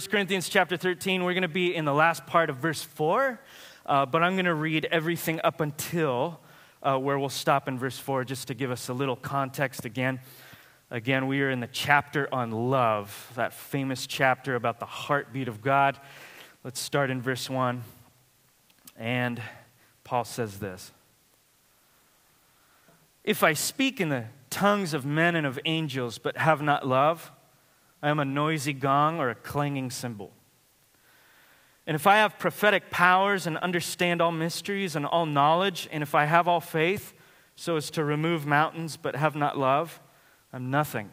1 Corinthians chapter 13. We're going to be in the last part of verse 4, uh, but I'm going to read everything up until uh, where we'll stop in verse 4 just to give us a little context again. Again, we are in the chapter on love, that famous chapter about the heartbeat of God. Let's start in verse 1. And Paul says this If I speak in the tongues of men and of angels, but have not love, I am a noisy gong or a clanging cymbal. And if I have prophetic powers and understand all mysteries and all knowledge, and if I have all faith so as to remove mountains but have not love, I'm nothing.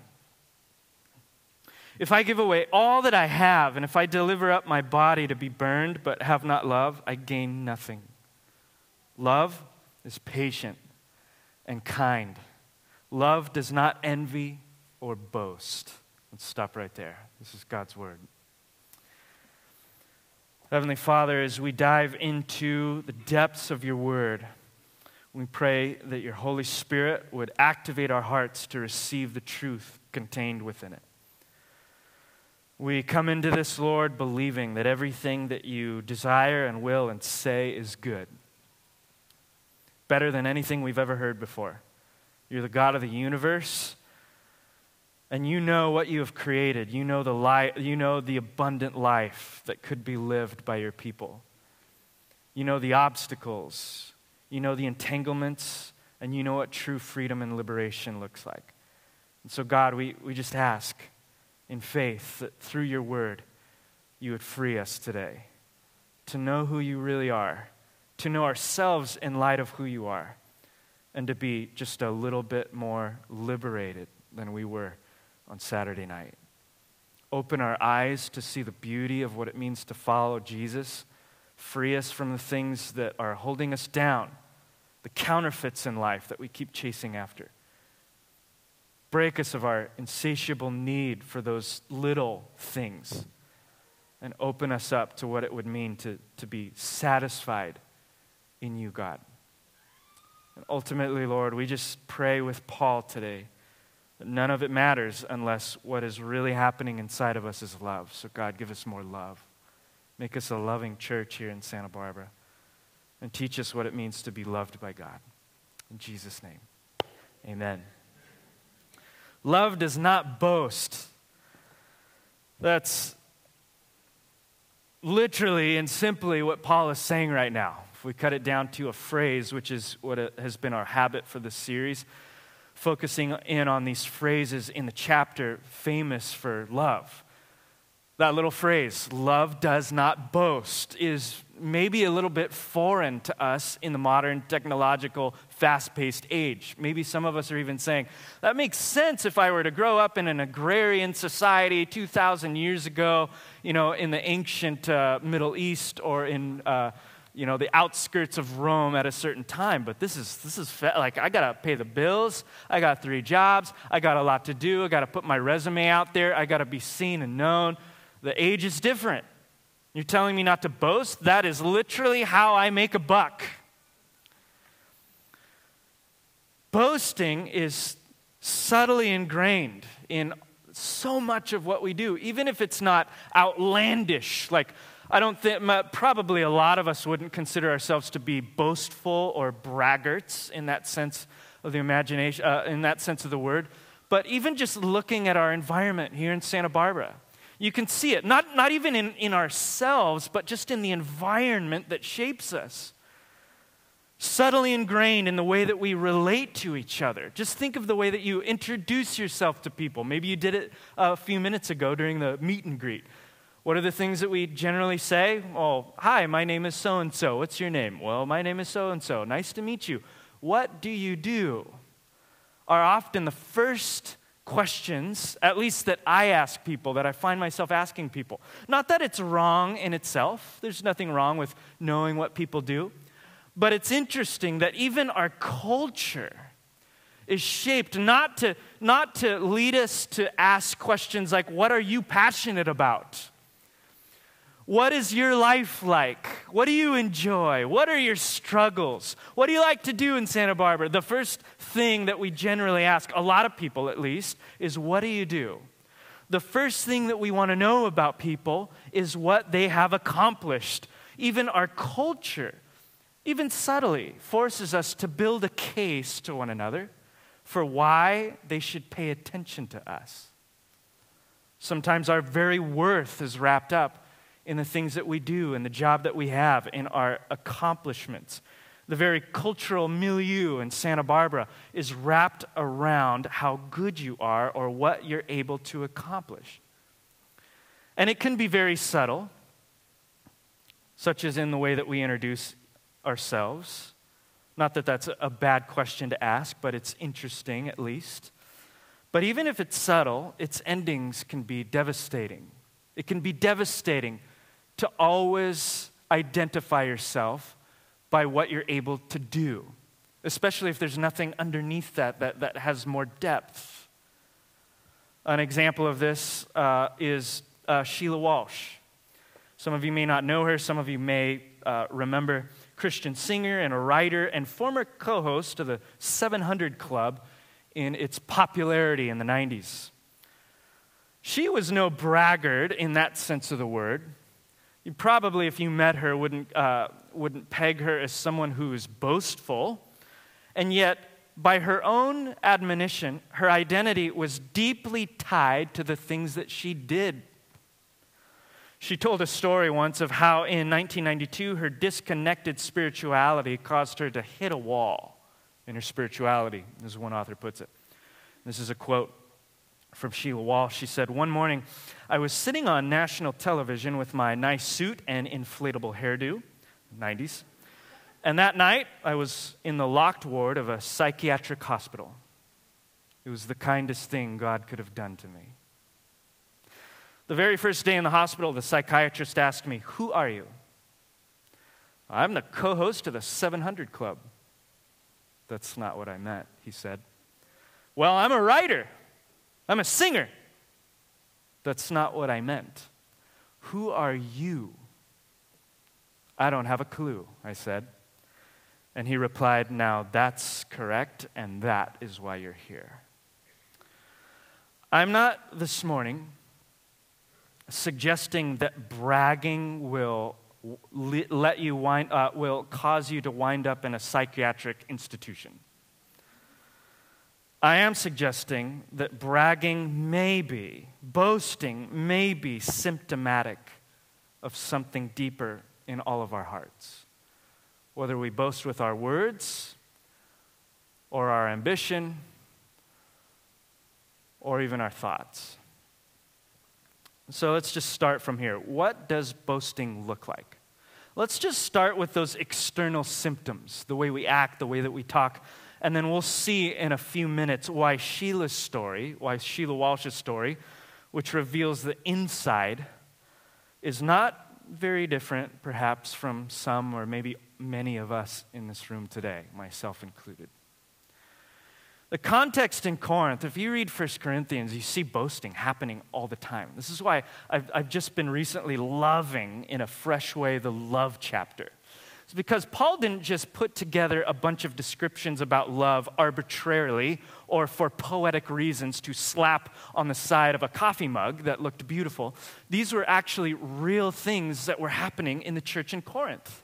If I give away all that I have, and if I deliver up my body to be burned but have not love, I gain nothing. Love is patient and kind. Love does not envy or boast. Let's stop right there. This is God's word. Heavenly Father, as we dive into the depths of your word, we pray that your Holy Spirit would activate our hearts to receive the truth contained within it. We come into this, Lord, believing that everything that you desire and will and say is good, better than anything we've ever heard before. You're the God of the universe, and you know what you have created. You know the, li- you know the abundant life that could be lived by your people. You know the obstacles you know the entanglements, and you know what true freedom and liberation looks like. And so, God, we, we just ask in faith that through your word, you would free us today to know who you really are, to know ourselves in light of who you are, and to be just a little bit more liberated than we were on Saturday night. Open our eyes to see the beauty of what it means to follow Jesus Free us from the things that are holding us down, the counterfeits in life that we keep chasing after. Break us of our insatiable need for those little things and open us up to what it would mean to, to be satisfied in you, God. And ultimately, Lord, we just pray with Paul today none of it matters unless what is really happening inside of us is love. So, God, give us more love. Make us a loving church here in Santa Barbara. And teach us what it means to be loved by God. In Jesus' name, amen. Love does not boast. That's literally and simply what Paul is saying right now. If we cut it down to a phrase, which is what has been our habit for this series, focusing in on these phrases in the chapter famous for love. That little phrase, love does not boast, is maybe a little bit foreign to us in the modern technological, fast paced age. Maybe some of us are even saying, that makes sense if I were to grow up in an agrarian society 2,000 years ago, you know, in the ancient uh, Middle East or in. Uh, you know the outskirts of rome at a certain time but this is this is fa- like i gotta pay the bills i got three jobs i got a lot to do i gotta put my resume out there i gotta be seen and known the age is different. You're telling me not to boast? That is literally how I make a buck. Boasting is subtly ingrained in so much of what we do, even if it's not outlandish. Like, I don't think, probably a lot of us wouldn't consider ourselves to be boastful or braggarts in that sense of the imagination, uh, in that sense of the word. But even just looking at our environment here in Santa Barbara, you can see it, not, not even in, in ourselves, but just in the environment that shapes us. Subtly ingrained in the way that we relate to each other. Just think of the way that you introduce yourself to people. Maybe you did it a few minutes ago during the meet and greet. What are the things that we generally say? Oh, hi, my name is so and so. What's your name? Well, my name is so and so. Nice to meet you. What do you do? Are often the first questions, at least that I ask people, that I find myself asking people. Not that it's wrong in itself, there's nothing wrong with knowing what people do, but it's interesting that even our culture is shaped not to, not to lead us to ask questions like, What are you passionate about? What is your life like? What do you enjoy? What are your struggles? What do you like to do in Santa Barbara? The first thing that we generally ask, a lot of people at least, is what do you do? the first thing that we want to know about people is what they have accomplished. Even our culture, even subtly, forces us to build a case to one another for why they should pay attention to us. Sometimes our very worth is wrapped up in the things that we do, in the job that we have, in our accomplishments. The very cultural milieu in Santa Barbara is wrapped around how good you are or what you're able to accomplish. And it can be very subtle, such as in the way that we introduce ourselves. Not that that's a bad question to ask, but it's interesting at least. But even if it's subtle, its endings can be devastating. It can be devastating to always identify yourself by what you're able to do, especially if there's nothing underneath that that, that has more depth. An example of this uh, is uh, Sheila Walsh. Some of you may not know her, some of you may uh, remember Christian singer and a writer and former co host of the 700 Club in its popularity in the 90s. She was no braggart in that sense of the word. You probably, if you met her, wouldn't, uh, wouldn't peg her as someone who is boastful. And yet, by her own admonition, her identity was deeply tied to the things that she did. She told a story once of how in 1992 her disconnected spirituality caused her to hit a wall in her spirituality, as one author puts it. This is a quote from Sheila Walsh. She said, One morning, I was sitting on national television with my nice suit and inflatable hairdo, 90s. And that night, I was in the locked ward of a psychiatric hospital. It was the kindest thing God could have done to me. The very first day in the hospital, the psychiatrist asked me, Who are you? I'm the co host of the 700 Club. That's not what I meant, he said. Well, I'm a writer. I'm a singer. That's not what I meant. Who are you? I don't have a clue, I said. And he replied, Now that's correct, and that is why you're here. I'm not this morning suggesting that bragging will let you wind, uh, will cause you to wind up in a psychiatric institution. I am suggesting that bragging may be, boasting may be symptomatic of something deeper in all of our hearts. Whether we boast with our words, or our ambition, or even our thoughts. So let's just start from here. What does boasting look like? Let's just start with those external symptoms the way we act, the way that we talk and then we'll see in a few minutes why Sheila's story, why Sheila Walsh's story, which reveals the inside, is not very different, perhaps, from some or maybe many of us in this room today, myself included. The context in Corinth, if you read 1 Corinthians, you see boasting happening all the time. This is why I've, I've just been recently loving, in a fresh way, the love chapter. It's because Paul didn't just put together a bunch of descriptions about love arbitrarily or for poetic reasons to slap on the side of a coffee mug that looked beautiful. These were actually real things that were happening in the church in Corinth.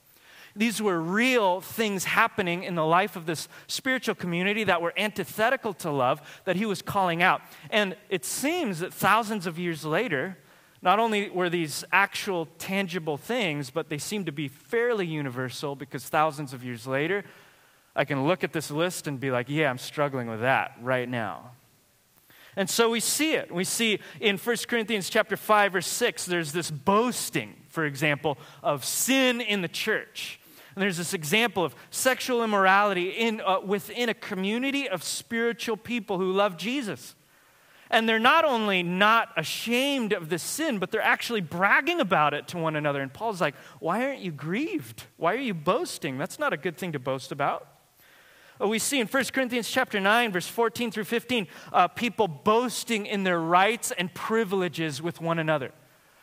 These were real things happening in the life of this spiritual community that were antithetical to love that he was calling out. And it seems that thousands of years later, not only were these actual tangible things, but they seem to be fairly universal because thousands of years later, I can look at this list and be like, yeah, I'm struggling with that right now. And so we see it. We see in 1 Corinthians chapter 5 or 6, there's this boasting, for example, of sin in the church. And there's this example of sexual immorality in, uh, within a community of spiritual people who love Jesus. And they're not only not ashamed of the sin, but they're actually bragging about it to one another. And Paul's like, Why aren't you grieved? Why are you boasting? That's not a good thing to boast about. Uh, we see in 1 Corinthians chapter 9, verse 14 through 15, uh, people boasting in their rights and privileges with one another.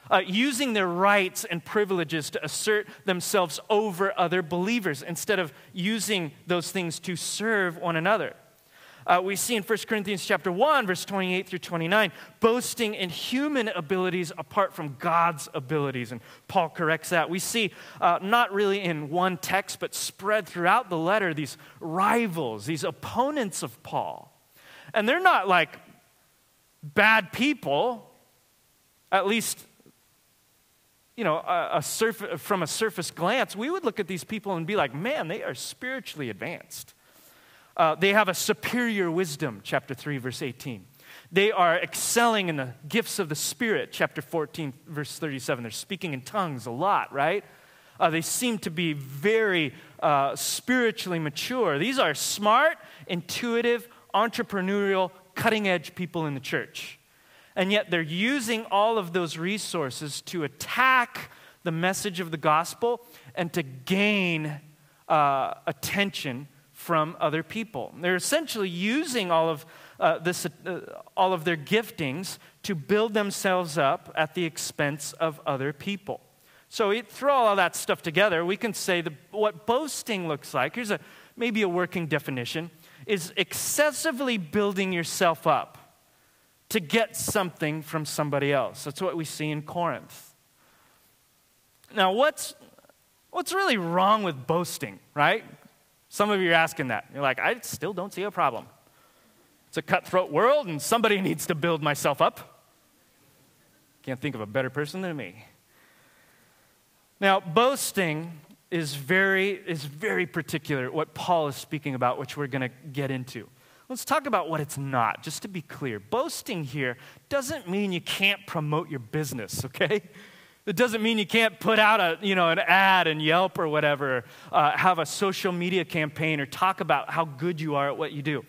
Uh, using their rights and privileges to assert themselves over other believers instead of using those things to serve one another. Uh, we see in 1 Corinthians chapter 1, verse 28 through 29, boasting in human abilities apart from God's abilities. And Paul corrects that. We see, uh, not really in one text, but spread throughout the letter, these rivals, these opponents of Paul. And they're not like bad people, at least you know, a, a surf- from a surface glance, we would look at these people and be like, man, they are spiritually advanced. Uh, they have a superior wisdom, chapter 3, verse 18. They are excelling in the gifts of the Spirit, chapter 14, verse 37. They're speaking in tongues a lot, right? Uh, they seem to be very uh, spiritually mature. These are smart, intuitive, entrepreneurial, cutting edge people in the church. And yet they're using all of those resources to attack the message of the gospel and to gain uh, attention from other people. They're essentially using all of, uh, this, uh, all of their giftings to build themselves up at the expense of other people. So we throw all that stuff together, we can say that what boasting looks like, here's a, maybe a working definition, is excessively building yourself up to get something from somebody else. That's what we see in Corinth. Now, what's, what's really wrong with boasting, right? Some of you are asking that. You're like, I still don't see a problem. It's a cutthroat world, and somebody needs to build myself up. Can't think of a better person than me. Now, boasting is very, is very particular, what Paul is speaking about, which we're going to get into. Let's talk about what it's not, just to be clear. Boasting here doesn't mean you can't promote your business, okay? It doesn't mean you can't put out a, you know, an ad and Yelp or whatever, uh, have a social media campaign or talk about how good you are at what you do.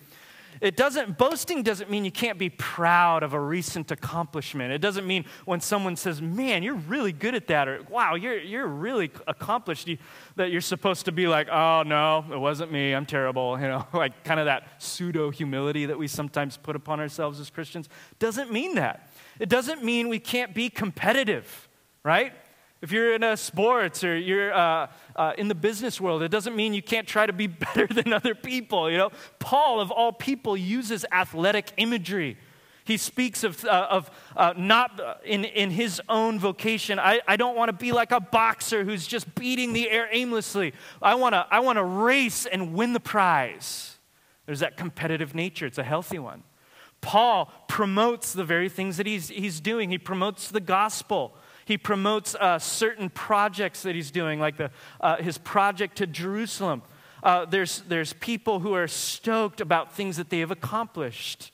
It doesn't, boasting doesn't mean you can't be proud of a recent accomplishment. It doesn't mean when someone says, man, you're really good at that, or wow, you're, you're really accomplished, that you're supposed to be like, oh, no, it wasn't me, I'm terrible. You know, like kind of that pseudo humility that we sometimes put upon ourselves as Christians. Doesn't mean that. It doesn't mean we can't be competitive right? If you're in a sports or you're uh, uh, in the business world, it doesn't mean you can't try to be better than other people. You know, Paul of all people uses athletic imagery. He speaks of, uh, of uh, not uh, in, in his own vocation. I, I don't want to be like a boxer who's just beating the air aimlessly. I want to I wanna race and win the prize. There's that competitive nature, it's a healthy one. Paul promotes the very things that he's, he's doing, he promotes the gospel. He promotes uh, certain projects that he's doing, like the, uh, his project to Jerusalem. Uh, there's, there's people who are stoked about things that they have accomplished.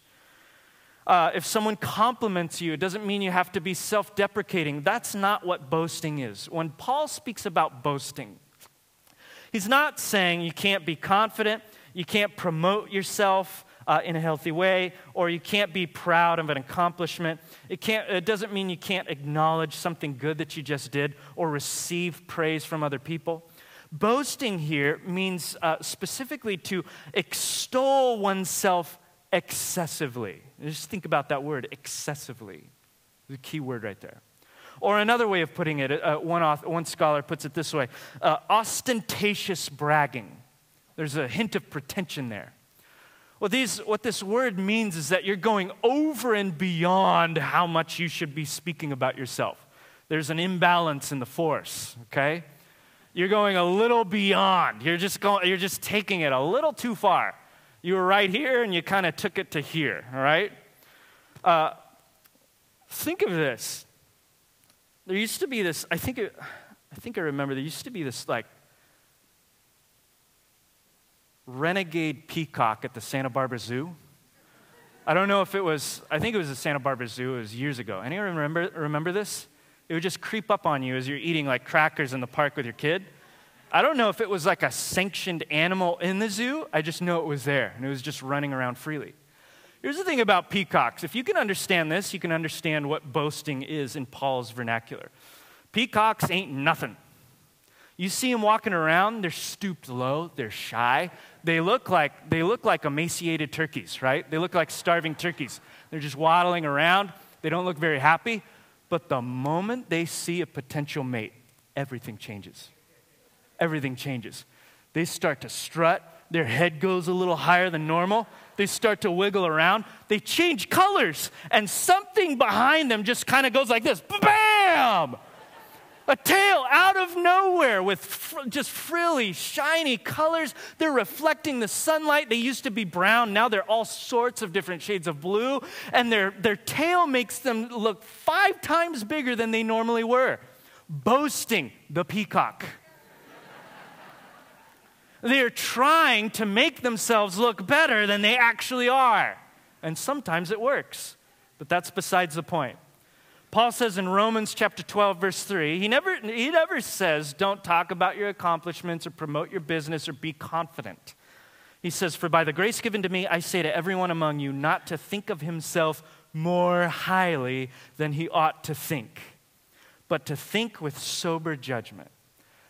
Uh, if someone compliments you, it doesn't mean you have to be self deprecating. That's not what boasting is. When Paul speaks about boasting, he's not saying you can't be confident, you can't promote yourself, uh, in a healthy way, or you can't be proud of an accomplishment. It, can't, it doesn't mean you can't acknowledge something good that you just did or receive praise from other people. Boasting here means uh, specifically to extol oneself excessively. Just think about that word, excessively. The key word right there. Or another way of putting it, uh, one, author, one scholar puts it this way uh, ostentatious bragging. There's a hint of pretension there. What, these, what this word means is that you're going over and beyond how much you should be speaking about yourself. There's an imbalance in the force, okay? You're going a little beyond. You're just, going, you're just taking it a little too far. You were right here and you kind of took it to here, all right? Uh, think of this. There used to be this, I think, it, I think I remember, there used to be this like renegade peacock at the Santa Barbara Zoo. I don't know if it was, I think it was the Santa Barbara Zoo, it was years ago. Anyone remember, remember this? It would just creep up on you as you're eating like crackers in the park with your kid. I don't know if it was like a sanctioned animal in the zoo, I just know it was there and it was just running around freely. Here's the thing about peacocks if you can understand this, you can understand what boasting is in Paul's vernacular. Peacocks ain't nothing. You see them walking around, they're stooped low, they're shy. They look like they look like emaciated turkeys, right? They look like starving turkeys. They're just waddling around. They don't look very happy. But the moment they see a potential mate, everything changes. Everything changes. They start to strut, their head goes a little higher than normal. They start to wiggle around. They change colors, and something behind them just kind of goes like this bam! A tail out of nowhere with fr- just frilly, shiny colors. They're reflecting the sunlight. They used to be brown. Now they're all sorts of different shades of blue. And their, their tail makes them look five times bigger than they normally were. Boasting the peacock. They're trying to make themselves look better than they actually are. And sometimes it works. But that's besides the point. Paul says in Romans chapter 12, verse 3, he never, he never says, don't talk about your accomplishments or promote your business or be confident. He says, For by the grace given to me, I say to everyone among you not to think of himself more highly than he ought to think, but to think with sober judgment.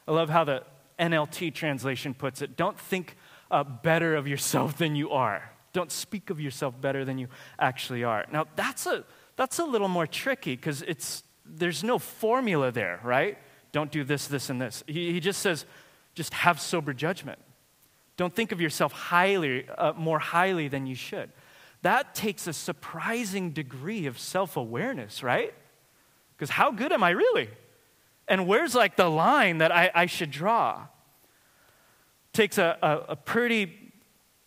I love how the NLT translation puts it don't think uh, better of yourself than you are. Don't speak of yourself better than you actually are. Now, that's a that's a little more tricky because it's there's no formula there, right? Don't do this, this, and this. He, he just says, just have sober judgment. Don't think of yourself highly, uh, more highly than you should. That takes a surprising degree of self awareness, right? Because how good am I really? And where's like the line that I, I should draw? Takes a, a, a pretty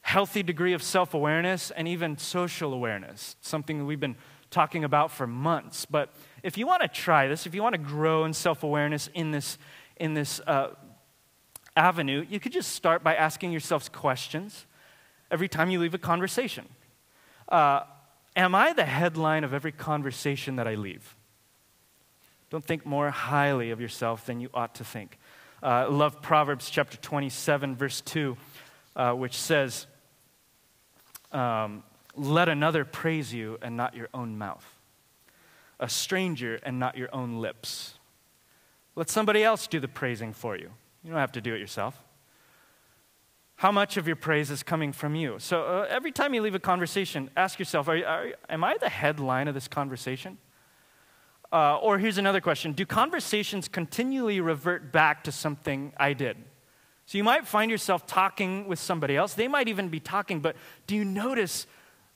healthy degree of self awareness and even social awareness, something that we've been talking about for months. But if you want to try this, if you want to grow in self awareness in this, in this uh, avenue, you could just start by asking yourselves questions every time you leave a conversation. Uh, am I the headline of every conversation that I leave? Don't think more highly of yourself than you ought to think. Uh, love Proverbs chapter 27, verse 2, uh, which says, um, let another praise you and not your own mouth, a stranger and not your own lips. Let somebody else do the praising for you. You don't have to do it yourself. How much of your praise is coming from you? So uh, every time you leave a conversation, ask yourself are, are, Am I the headline of this conversation? Uh, or here's another question Do conversations continually revert back to something I did? So you might find yourself talking with somebody else. They might even be talking, but do you notice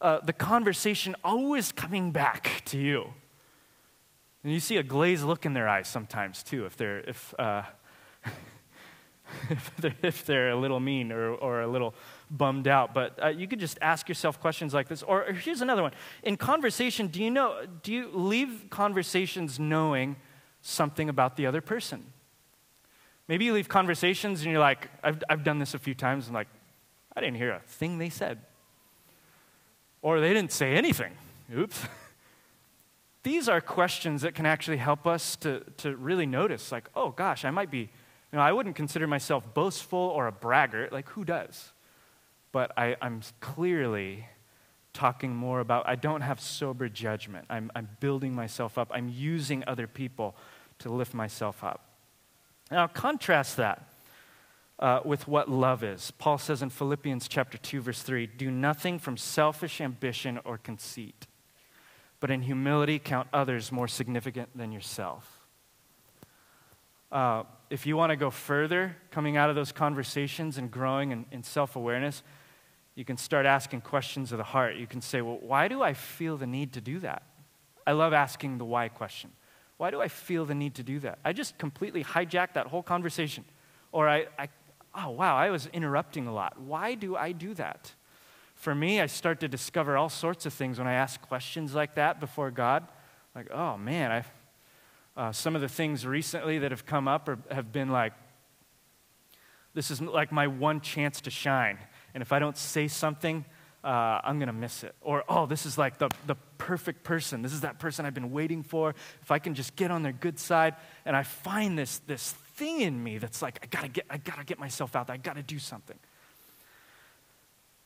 uh, the conversation always coming back to you. And you see a glazed look in their eyes sometimes too, if they're if uh, if, they're, if they're a little mean or, or a little bummed out. But uh, you could just ask yourself questions like this. Or, or here's another one: in conversation, do you know? Do you leave conversations knowing something about the other person? Maybe you leave conversations and you're like, I've, I've done this a few times, and like, I didn't hear a thing they said. Or they didn't say anything. Oops. These are questions that can actually help us to, to really notice, like, oh gosh, I might be, you know, I wouldn't consider myself boastful or a braggart. Like, who does? But I, I'm clearly talking more about I don't have sober judgment. I'm, I'm building myself up. I'm using other people to lift myself up. Now, contrast that uh, with what love is. Paul says in Philippians chapter 2 verse 3, "Do nothing from selfish ambition or conceit, but in humility count others more significant than yourself." Uh, if you want to go further, coming out of those conversations and growing in, in self awareness, you can start asking questions of the heart. You can say, Well, why do I feel the need to do that? I love asking the why question. Why do I feel the need to do that? I just completely hijacked that whole conversation. Or I, I oh, wow, I was interrupting a lot. Why do I do that? For me, I start to discover all sorts of things when I ask questions like that before God. Like, oh man, I, uh, some of the things recently that have come up are, have been like, this is like my one chance to shine. And if I don't say something, uh, I'm going to miss it. Or, oh, this is like the, the perfect person. This is that person I've been waiting for. If I can just get on their good side, and I find this, this thing in me that's like, I gotta get, I gotta get myself out there. I gotta do something.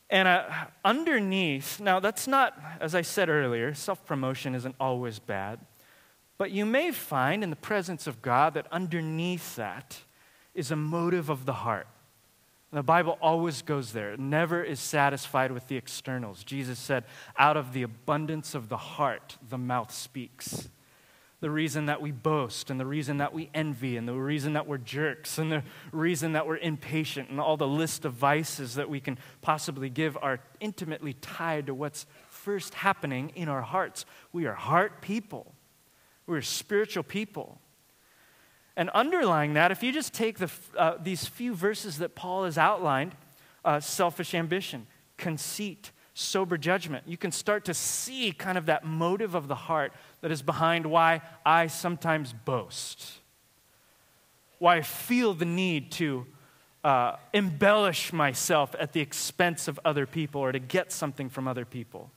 And uh, underneath, now that's not, as I said earlier, self promotion isn't always bad. But you may find in the presence of God that underneath that is a motive of the heart. The Bible always goes there. It never is satisfied with the externals. Jesus said, out of the abundance of the heart, the mouth speaks. The reason that we boast, and the reason that we envy, and the reason that we're jerks, and the reason that we're impatient, and all the list of vices that we can possibly give are intimately tied to what's first happening in our hearts. We are heart people, we're spiritual people. And underlying that, if you just take the, uh, these few verses that Paul has outlined uh, selfish ambition, conceit, sober judgment you can start to see kind of that motive of the heart that is behind why I sometimes boast, why I feel the need to uh, embellish myself at the expense of other people or to get something from other people.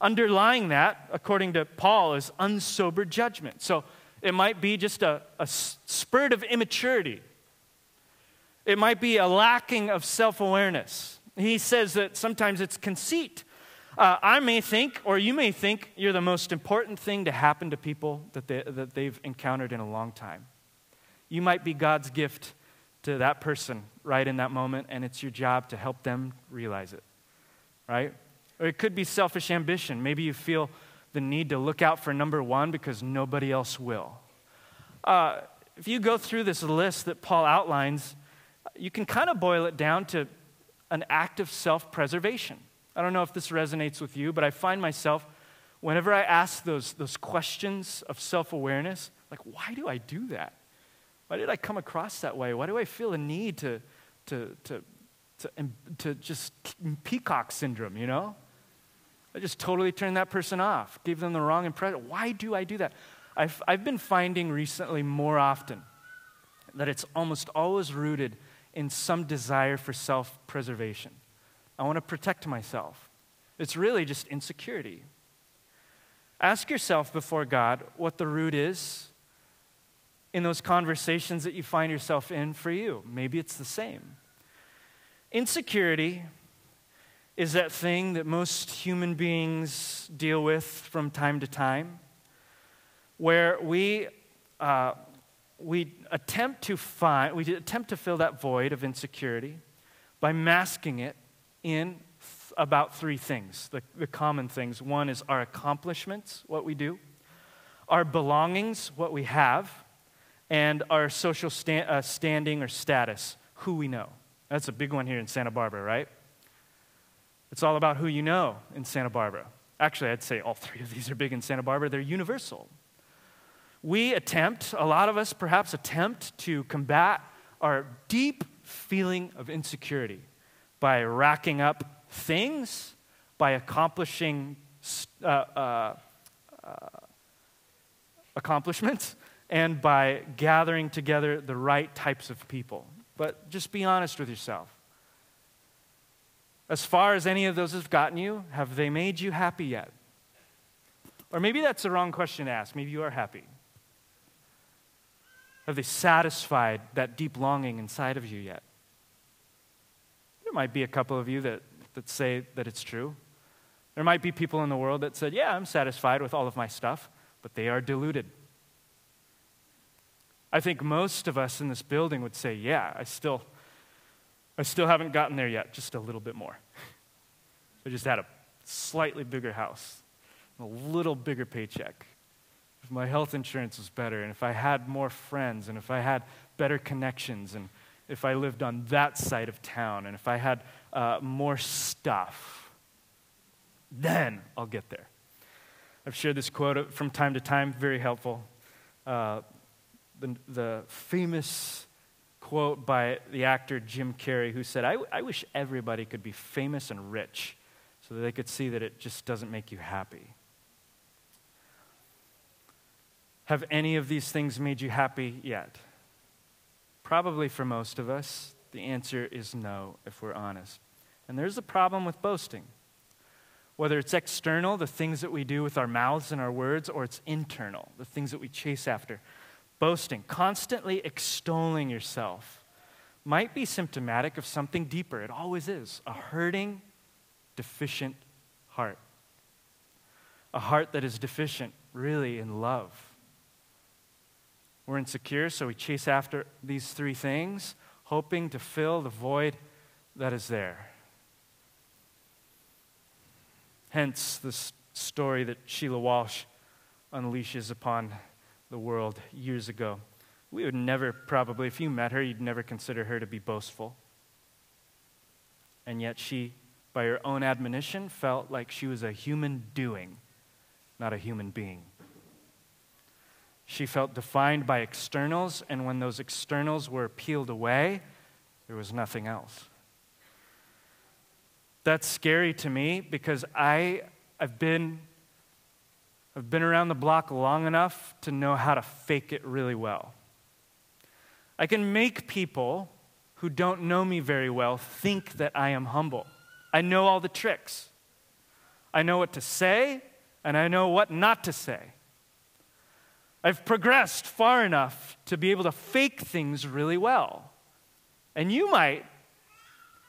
Underlying that, according to Paul, is unsober judgment. So it might be just a, a spurt of immaturity. It might be a lacking of self awareness. He says that sometimes it's conceit. Uh, I may think, or you may think, you're the most important thing to happen to people that, they, that they've encountered in a long time. You might be God's gift to that person right in that moment, and it's your job to help them realize it, right? Or it could be selfish ambition. Maybe you feel the need to look out for number one because nobody else will. Uh, if you go through this list that Paul outlines, you can kind of boil it down to an act of self preservation. I don't know if this resonates with you, but I find myself, whenever I ask those, those questions of self awareness, like, why do I do that? Why did I come across that way? Why do I feel a need to, to, to, to, to just peacock syndrome, you know? I just totally turned that person off, gave them the wrong impression. Why do I do that? I've, I've been finding recently more often that it's almost always rooted in some desire for self preservation. I want to protect myself. It's really just insecurity. Ask yourself before God what the root is in those conversations that you find yourself in for you. Maybe it's the same. Insecurity is that thing that most human beings deal with from time to time, where we uh, we attempt to find, we attempt to fill that void of insecurity by masking it in th- about three things, the, the common things. One is our accomplishments, what we do, our belongings, what we have, and our social sta- uh, standing or status, who we know. That's a big one here in Santa Barbara, right? It's all about who you know in Santa Barbara. Actually, I'd say all three of these are big in Santa Barbara. They're universal we attempt, a lot of us perhaps attempt to combat our deep feeling of insecurity by racking up things, by accomplishing uh, uh, uh, accomplishments, and by gathering together the right types of people. But just be honest with yourself. As far as any of those have gotten you, have they made you happy yet? Or maybe that's the wrong question to ask. Maybe you are happy. Have they satisfied that deep longing inside of you yet? There might be a couple of you that, that say that it's true. There might be people in the world that said, Yeah, I'm satisfied with all of my stuff, but they are deluded. I think most of us in this building would say, Yeah, I still, I still haven't gotten there yet, just a little bit more. I just had a slightly bigger house, a little bigger paycheck, if my health insurance was better, and if I had more friends, and if I had better connections, and if I lived on that side of town, and if I had uh, more stuff, then I'll get there. I've shared this quote from time to time, very helpful. Uh, the, the famous quote by the actor Jim Carrey, who said, I, I wish everybody could be famous and rich so that they could see that it just doesn't make you happy. Have any of these things made you happy yet? Probably for most of us, the answer is no, if we're honest. And there's a problem with boasting. Whether it's external, the things that we do with our mouths and our words, or it's internal, the things that we chase after. Boasting, constantly extolling yourself, might be symptomatic of something deeper. It always is a hurting, deficient heart. A heart that is deficient, really, in love we're insecure, so we chase after these three things, hoping to fill the void that is there. Hence, this story that Sheila Walsh unleashes upon the world years ago. We would never, probably, if you met her, you'd never consider her to be boastful. And yet she, by her own admonition, felt like she was a human doing, not a human being. She felt defined by externals, and when those externals were peeled away, there was nothing else. That's scary to me because I, I've, been, I've been around the block long enough to know how to fake it really well. I can make people who don't know me very well think that I am humble. I know all the tricks. I know what to say, and I know what not to say. I've progressed far enough to be able to fake things really well. And you might,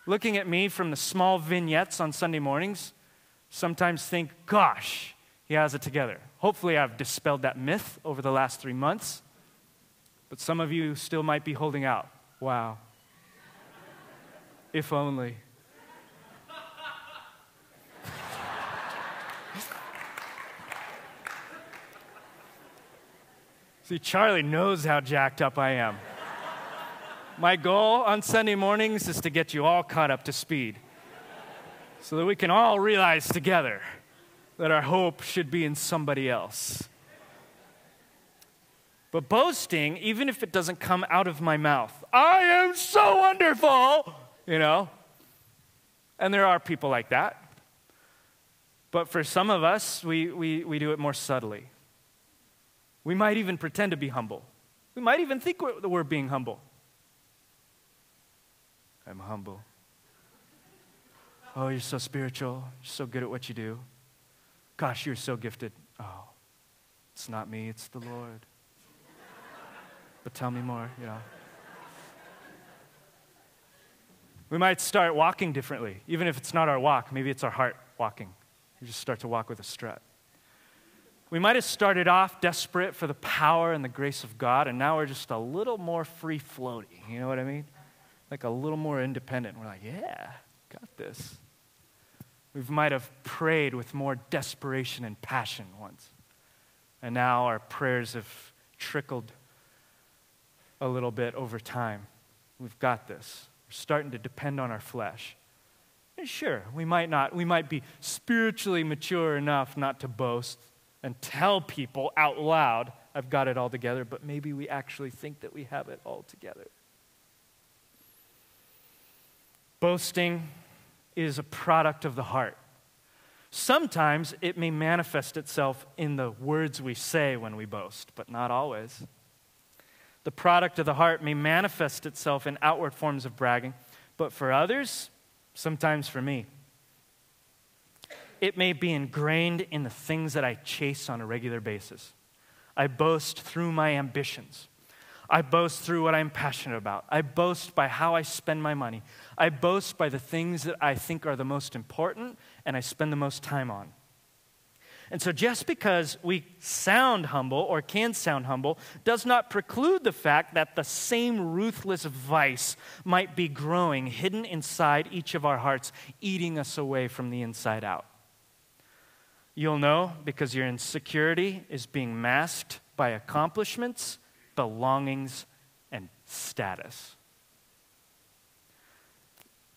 looking at me from the small vignettes on Sunday mornings, sometimes think, gosh, he has it together. Hopefully, I've dispelled that myth over the last three months. But some of you still might be holding out. Wow. if only. See, Charlie knows how jacked up I am. My goal on Sunday mornings is to get you all caught up to speed so that we can all realize together that our hope should be in somebody else. But boasting, even if it doesn't come out of my mouth, I am so wonderful, you know, and there are people like that. But for some of us, we, we, we do it more subtly. We might even pretend to be humble. We might even think we're, we're being humble. I'm humble. Oh, you're so spiritual. You're so good at what you do. Gosh, you're so gifted. Oh, it's not me, it's the Lord. But tell me more, you know. We might start walking differently, even if it's not our walk. Maybe it's our heart walking. We just start to walk with a strut. We might have started off desperate for the power and the grace of God, and now we're just a little more free floating. You know what I mean? Like a little more independent. We're like, yeah, got this. We might have prayed with more desperation and passion once. And now our prayers have trickled a little bit over time. We've got this. We're starting to depend on our flesh. And sure, we might not, we might be spiritually mature enough not to boast and tell people out loud, I've got it all together, but maybe we actually think that we have it all together. Boasting is a product of the heart. Sometimes it may manifest itself in the words we say when we boast, but not always. The product of the heart may manifest itself in outward forms of bragging, but for others, sometimes for me, it may be ingrained in the things that I chase on a regular basis. I boast through my ambitions. I boast through what I'm passionate about. I boast by how I spend my money. I boast by the things that I think are the most important and I spend the most time on. And so, just because we sound humble or can sound humble does not preclude the fact that the same ruthless vice might be growing hidden inside each of our hearts, eating us away from the inside out. You'll know because your insecurity is being masked by accomplishments, belongings, and status.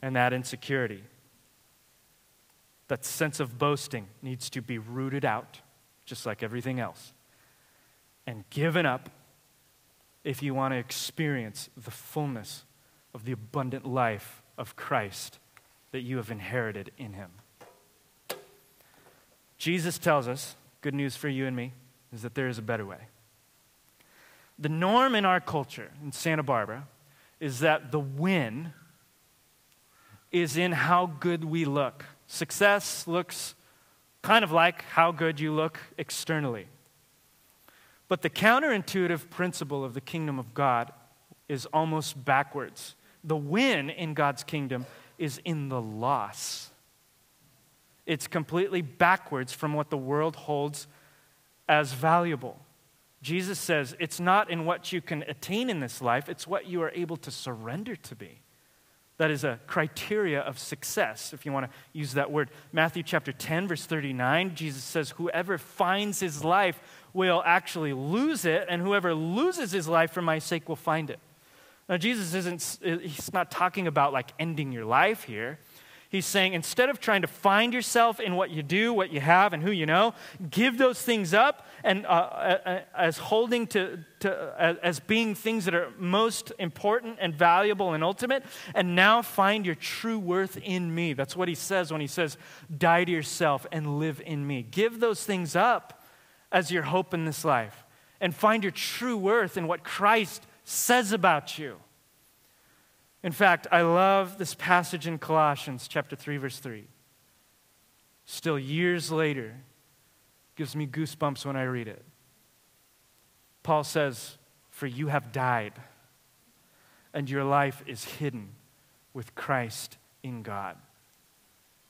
And that insecurity, that sense of boasting, needs to be rooted out, just like everything else, and given up if you want to experience the fullness of the abundant life of Christ that you have inherited in Him. Jesus tells us, good news for you and me, is that there is a better way. The norm in our culture in Santa Barbara is that the win is in how good we look. Success looks kind of like how good you look externally. But the counterintuitive principle of the kingdom of God is almost backwards. The win in God's kingdom is in the loss. It's completely backwards from what the world holds as valuable. Jesus says it's not in what you can attain in this life, it's what you are able to surrender to be. That is a criteria of success, if you want to use that word. Matthew chapter 10, verse 39, Jesus says, Whoever finds his life will actually lose it, and whoever loses his life for my sake will find it. Now, Jesus isn't, he's not talking about like ending your life here. He's saying instead of trying to find yourself in what you do, what you have, and who you know, give those things up and uh, as holding to, to as being things that are most important and valuable and ultimate, and now find your true worth in me. That's what he says when he says, "Die to yourself and live in me." Give those things up as your hope in this life, and find your true worth in what Christ says about you. In fact, I love this passage in Colossians chapter 3 verse 3. Still years later gives me goosebumps when I read it. Paul says, "For you have died, and your life is hidden with Christ in God."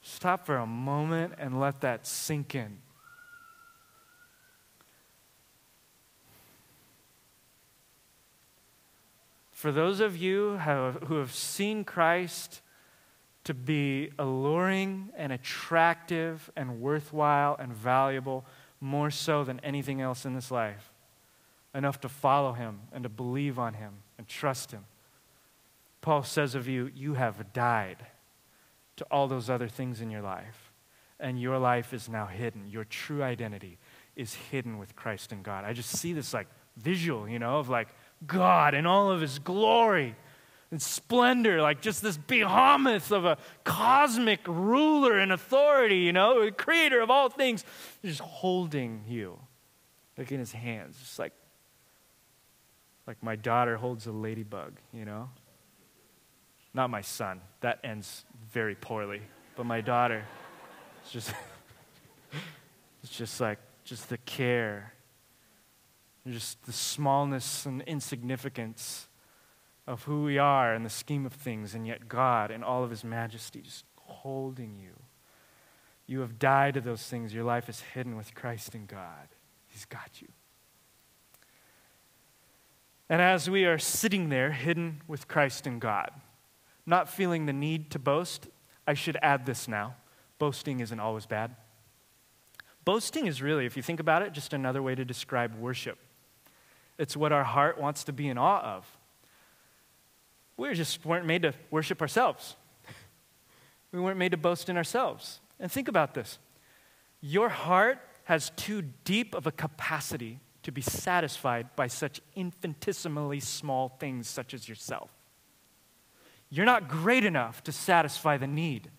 Stop for a moment and let that sink in. For those of you who have seen Christ to be alluring and attractive and worthwhile and valuable, more so than anything else in this life, enough to follow him and to believe on him and trust him. Paul says of you, you have died to all those other things in your life, and your life is now hidden. Your true identity is hidden with Christ and God. I just see this like visual, you know, of like, God in all of his glory and splendor, like just this behemoth of a cosmic ruler and authority, you know, the creator of all things, just holding you, like in his hands, just like, like my daughter holds a ladybug, you know. Not my son. That ends very poorly. But my daughter, it's just, it's just like, just the care just the smallness and insignificance of who we are in the scheme of things, and yet God, in all of His majesty, just holding you. You have died to those things. Your life is hidden with Christ in God. He's got you. And as we are sitting there, hidden with Christ in God, not feeling the need to boast, I should add this now boasting isn't always bad. Boasting is really, if you think about it, just another way to describe worship. It's what our heart wants to be in awe of. We just weren't made to worship ourselves. We weren't made to boast in ourselves. And think about this your heart has too deep of a capacity to be satisfied by such infinitesimally small things such as yourself. You're not great enough to satisfy the need.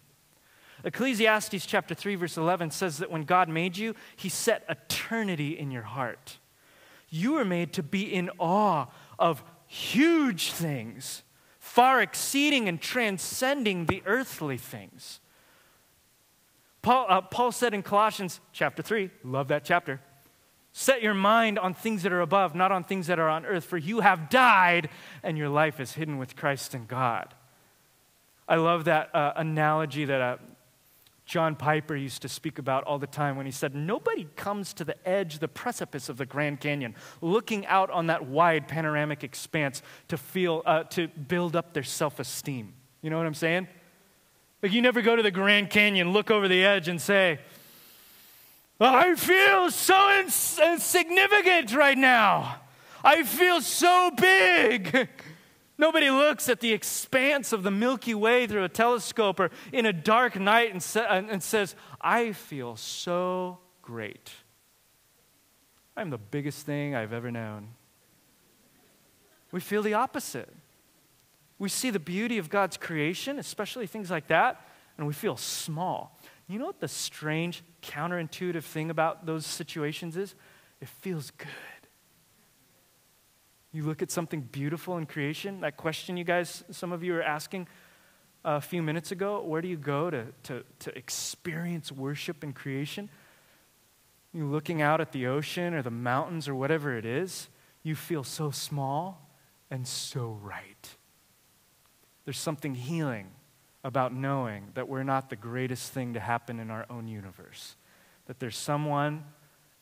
Ecclesiastes chapter 3 verse 11 says that when God made you, he set eternity in your heart. You were made to be in awe of huge things, far exceeding and transcending the earthly things. Paul, uh, Paul said in Colossians chapter 3, love that chapter, set your mind on things that are above, not on things that are on earth, for you have died and your life is hidden with Christ in God. I love that uh, analogy that uh, John Piper used to speak about all the time when he said, Nobody comes to the edge, the precipice of the Grand Canyon, looking out on that wide panoramic expanse to feel, uh, to build up their self esteem. You know what I'm saying? Like, you never go to the Grand Canyon, look over the edge, and say, I feel so ins- insignificant right now. I feel so big. Nobody looks at the expanse of the Milky Way through a telescope or in a dark night and, sa- and says, I feel so great. I'm the biggest thing I've ever known. We feel the opposite. We see the beauty of God's creation, especially things like that, and we feel small. You know what the strange, counterintuitive thing about those situations is? It feels good. You look at something beautiful in creation, that question you guys, some of you are asking a few minutes ago where do you go to, to, to experience worship in creation? You're looking out at the ocean or the mountains or whatever it is, you feel so small and so right. There's something healing about knowing that we're not the greatest thing to happen in our own universe, that there's someone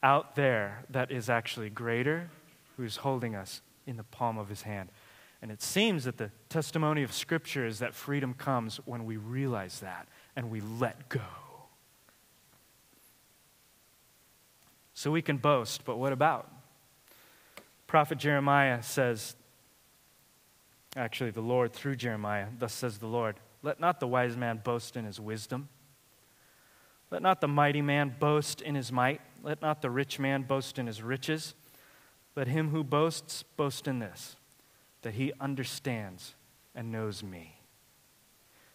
out there that is actually greater who's holding us in the palm of his hand. And it seems that the testimony of Scripture is that freedom comes when we realize that and we let go. So we can boast, but what about? Prophet Jeremiah says, actually, the Lord through Jeremiah, thus says the Lord, let not the wise man boast in his wisdom. Let not the mighty man boast in his might. Let not the rich man boast in his riches. Let him who boasts boast in this, that he understands and knows me.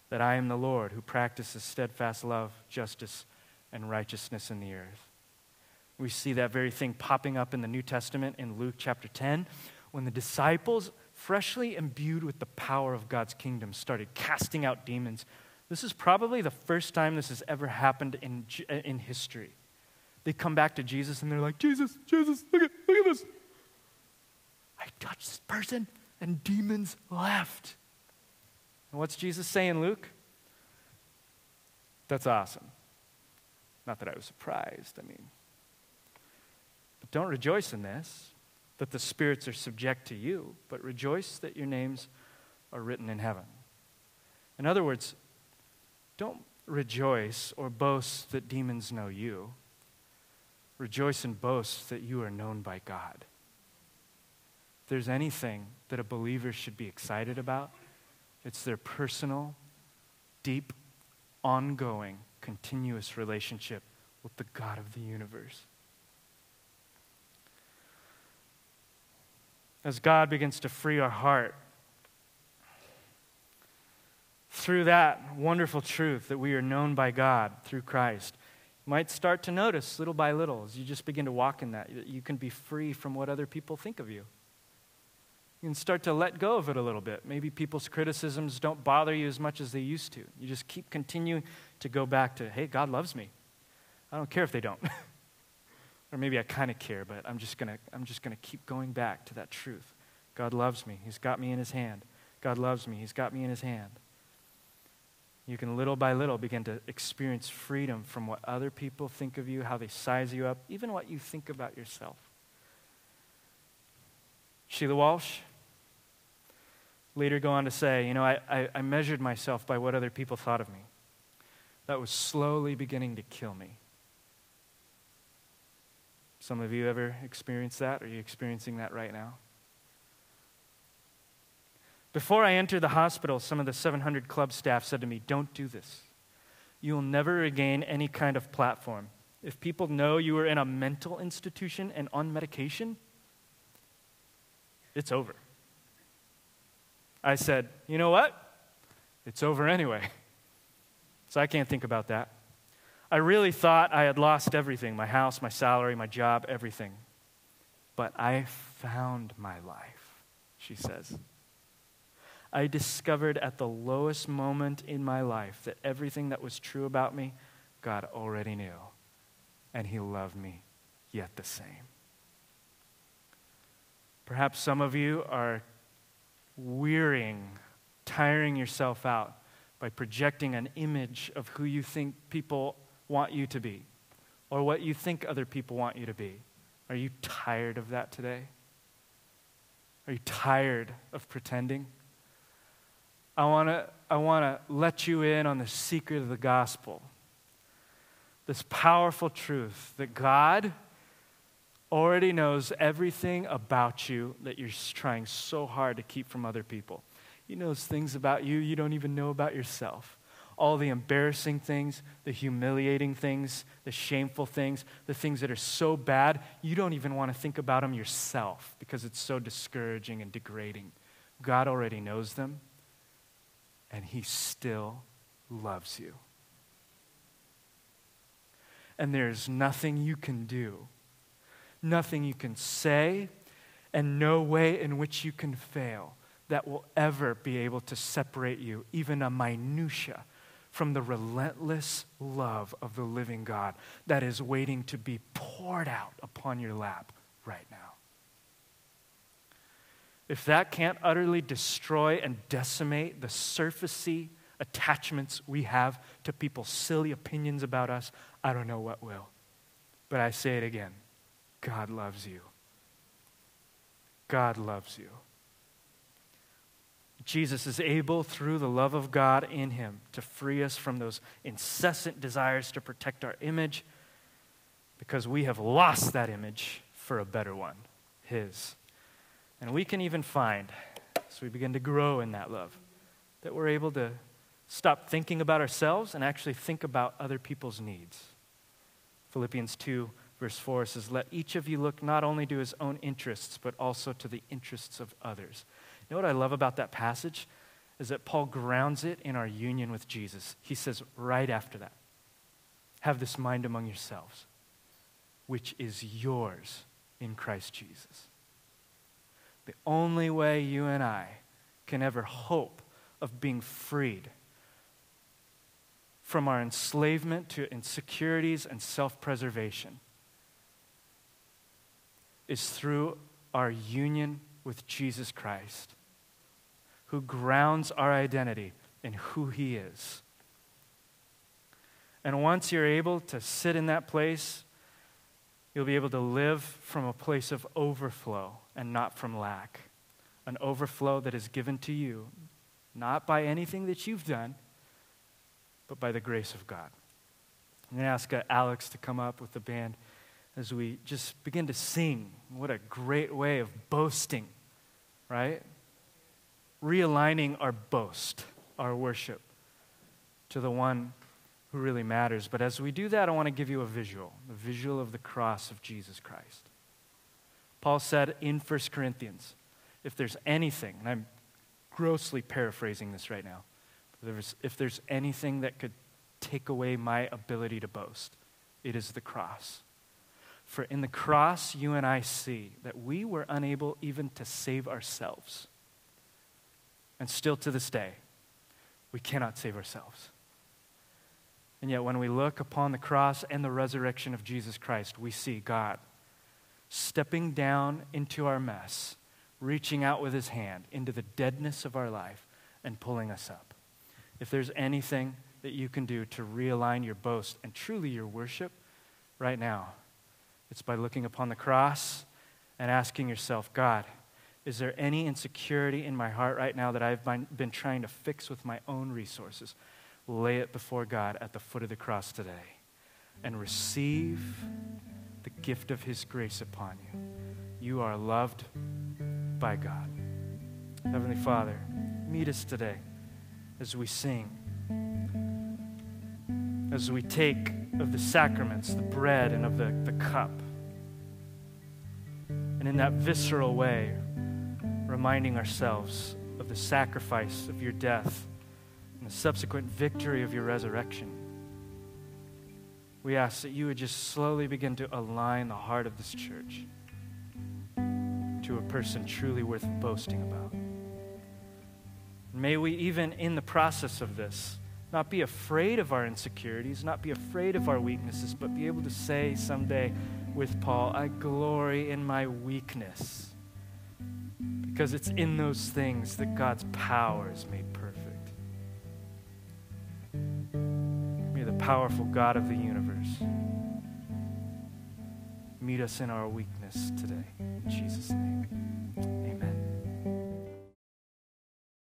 That I am the Lord who practices steadfast love, justice, and righteousness in the earth. We see that very thing popping up in the New Testament in Luke chapter 10 when the disciples freshly imbued with the power of God's kingdom, started casting out demons. This is probably the first time this has ever happened in, uh, in history. They come back to Jesus and they're like, Jesus, Jesus, look at, look at this. Touched this person and demons left. And what's Jesus saying, Luke? That's awesome. Not that I was surprised, I mean. But don't rejoice in this that the spirits are subject to you, but rejoice that your names are written in heaven. In other words, don't rejoice or boast that demons know you. Rejoice and boast that you are known by God. There's anything that a believer should be excited about, it's their personal, deep, ongoing, continuous relationship with the God of the universe. as God begins to free our heart through that wonderful truth that we are known by God through Christ, you might start to notice little by little as you just begin to walk in that you can be free from what other people think of you. You can start to let go of it a little bit. Maybe people's criticisms don't bother you as much as they used to. You just keep continuing to go back to, hey, God loves me. I don't care if they don't. Or maybe I kind of care, but I'm just going to I'm just going to keep going back to that truth. God loves me. He's got me in his hand. God loves me. He's got me in his hand. You can little by little begin to experience freedom from what other people think of you, how they size you up, even what you think about yourself. Sheila Walsh later go on to say, You know, I, I, I measured myself by what other people thought of me. That was slowly beginning to kill me. Some of you ever experienced that? Are you experiencing that right now? Before I entered the hospital, some of the 700 club staff said to me, Don't do this. You will never regain any kind of platform. If people know you are in a mental institution and on medication, it's over. I said, You know what? It's over anyway. So I can't think about that. I really thought I had lost everything my house, my salary, my job, everything. But I found my life, she says. I discovered at the lowest moment in my life that everything that was true about me, God already knew. And He loved me yet the same. Perhaps some of you are wearying, tiring yourself out by projecting an image of who you think people want you to be or what you think other people want you to be. Are you tired of that today? Are you tired of pretending? I want to I want to let you in on the secret of the gospel. This powerful truth that God already knows everything about you that you're trying so hard to keep from other people. He knows things about you you don't even know about yourself all the embarrassing things, the humiliating things, the shameful things, the things that are so bad, you don't even want to think about them yourself because it's so discouraging and degrading. God already knows them, and He still loves you. And there's nothing you can do, nothing you can say, and no way in which you can fail that will ever be able to separate you, even a minutia from the relentless love of the living God that is waiting to be poured out upon your lap right now. If that can't utterly destroy and decimate the surfacey attachments we have to people's silly opinions about us, I don't know what will. But I say it again God loves you. God loves you. Jesus is able, through the love of God in him, to free us from those incessant desires to protect our image, because we have lost that image for a better one, His. And we can even find, as we begin to grow in that love, that we're able to stop thinking about ourselves and actually think about other people's needs. Philippians 2, verse 4 says, Let each of you look not only to his own interests, but also to the interests of others. You know what I love about that passage? Is that Paul grounds it in our union with Jesus. He says right after that, Have this mind among yourselves, which is yours in Christ Jesus. The only way you and I can ever hope of being freed from our enslavement to insecurities and self preservation is through our union with Jesus Christ, who grounds our identity in who He is. And once you're able to sit in that place, you'll be able to live from a place of overflow and not from lack. An overflow that is given to you, not by anything that you've done but by the grace of God. I'm going to ask uh, Alex to come up with the band as we just begin to sing. What a great way of boasting, right? Realigning our boast, our worship, to the one who really matters. But as we do that, I want to give you a visual, a visual of the cross of Jesus Christ. Paul said in 1 Corinthians, if there's anything, and I'm grossly paraphrasing this right now, if there's anything that could take away my ability to boast, it is the cross. For in the cross, you and I see that we were unable even to save ourselves. And still to this day, we cannot save ourselves. And yet, when we look upon the cross and the resurrection of Jesus Christ, we see God stepping down into our mess, reaching out with his hand into the deadness of our life, and pulling us up. If there's anything that you can do to realign your boast and truly your worship right now, it's by looking upon the cross and asking yourself, God, is there any insecurity in my heart right now that I've been trying to fix with my own resources? Lay it before God at the foot of the cross today and receive the gift of His grace upon you. You are loved by God. Heavenly Father, meet us today as we sing, as we take of the sacraments, the bread, and of the, the cup. And in that visceral way, reminding ourselves of the sacrifice of your death and the subsequent victory of your resurrection. We ask that you would just slowly begin to align the heart of this church to a person truly worth boasting about. May we, even in the process of this, not be afraid of our insecurities, not be afraid of our weaknesses, but be able to say someday with Paul, I glory in my weakness. Because it's in those things that God's power is made perfect. May the powerful God of the universe meet us in our weakness today. In Jesus' name, amen.